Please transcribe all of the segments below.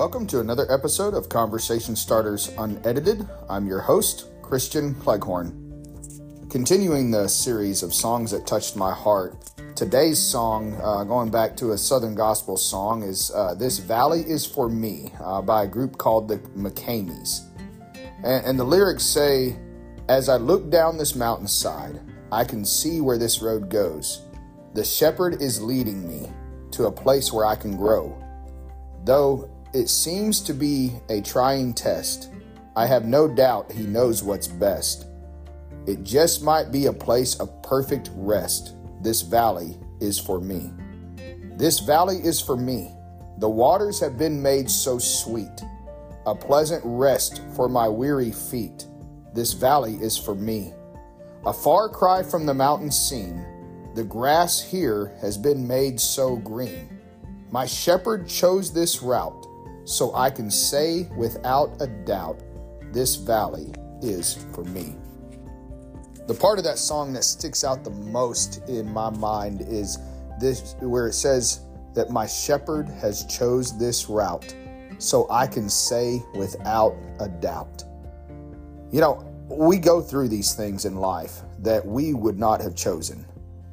Welcome to another episode of Conversation Starters Unedited. I'm your host, Christian Cleghorn. Continuing the series of songs that touched my heart, today's song, uh, going back to a Southern Gospel song, is uh, This Valley is for Me uh, by a group called the McKameys. And, and the lyrics say, As I look down this mountainside, I can see where this road goes. The shepherd is leading me to a place where I can grow. Though it seems to be a trying test, I have no doubt he knows what's best. It just might be a place of perfect rest. This valley is for me. This valley is for me. The waters have been made so sweet, a pleasant rest for my weary feet. This valley is for me. A far cry from the mountain scene, the grass here has been made so green. My shepherd chose this route, so I can say without a doubt, this valley is for me. The part of that song that sticks out the most in my mind is this where it says that my shepherd has chose this route so I can say without a doubt. You know, we go through these things in life that we would not have chosen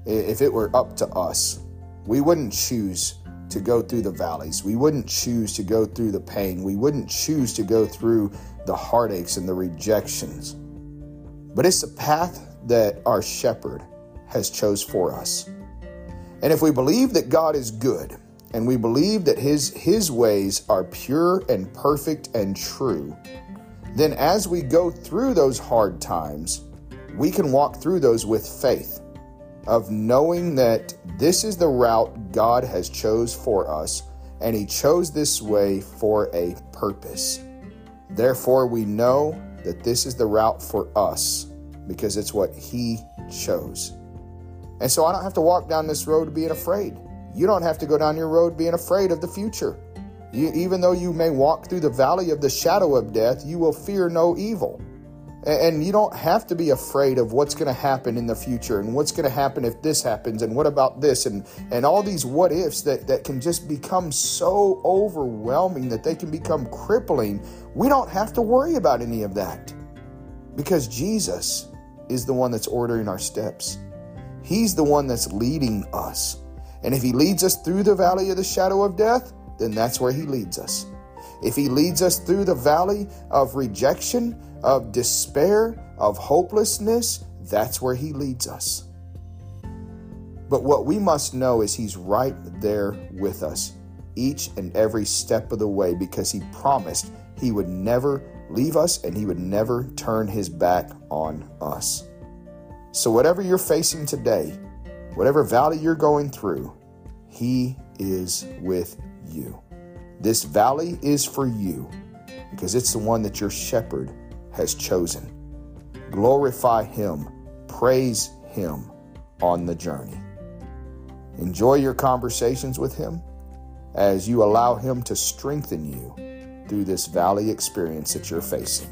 if it were up to us. We wouldn't choose to go through the valleys. We wouldn't choose to go through the pain. We wouldn't choose to go through the heartaches and the rejections. But it's a path that our shepherd has chose for us. And if we believe that God is good and we believe that his his ways are pure and perfect and true, then as we go through those hard times, we can walk through those with faith of knowing that this is the route God has chose for us and he chose this way for a purpose. Therefore we know that this is the route for us because it's what he chose. And so I don't have to walk down this road being afraid. You don't have to go down your road being afraid of the future. You, even though you may walk through the valley of the shadow of death, you will fear no evil and you don't have to be afraid of what's going to happen in the future and what's going to happen if this happens and what about this and, and all these what ifs that, that can just become so overwhelming that they can become crippling. We don't have to worry about any of that because Jesus is the one that's ordering our steps. He's the one that's leading us. And if He leads us through the valley of the shadow of death, then that's where He leads us. If He leads us through the valley of rejection, of despair, of hopelessness, that's where He leads us. But what we must know is He's right there with us each and every step of the way because He promised He would never leave us and He would never turn His back on us. So, whatever you're facing today, whatever valley you're going through, He is with you. This valley is for you because it's the one that your shepherd has chosen. Glorify Him, praise Him on the journey. Enjoy your conversations with Him as you allow Him to strengthen you through this valley experience that you're facing.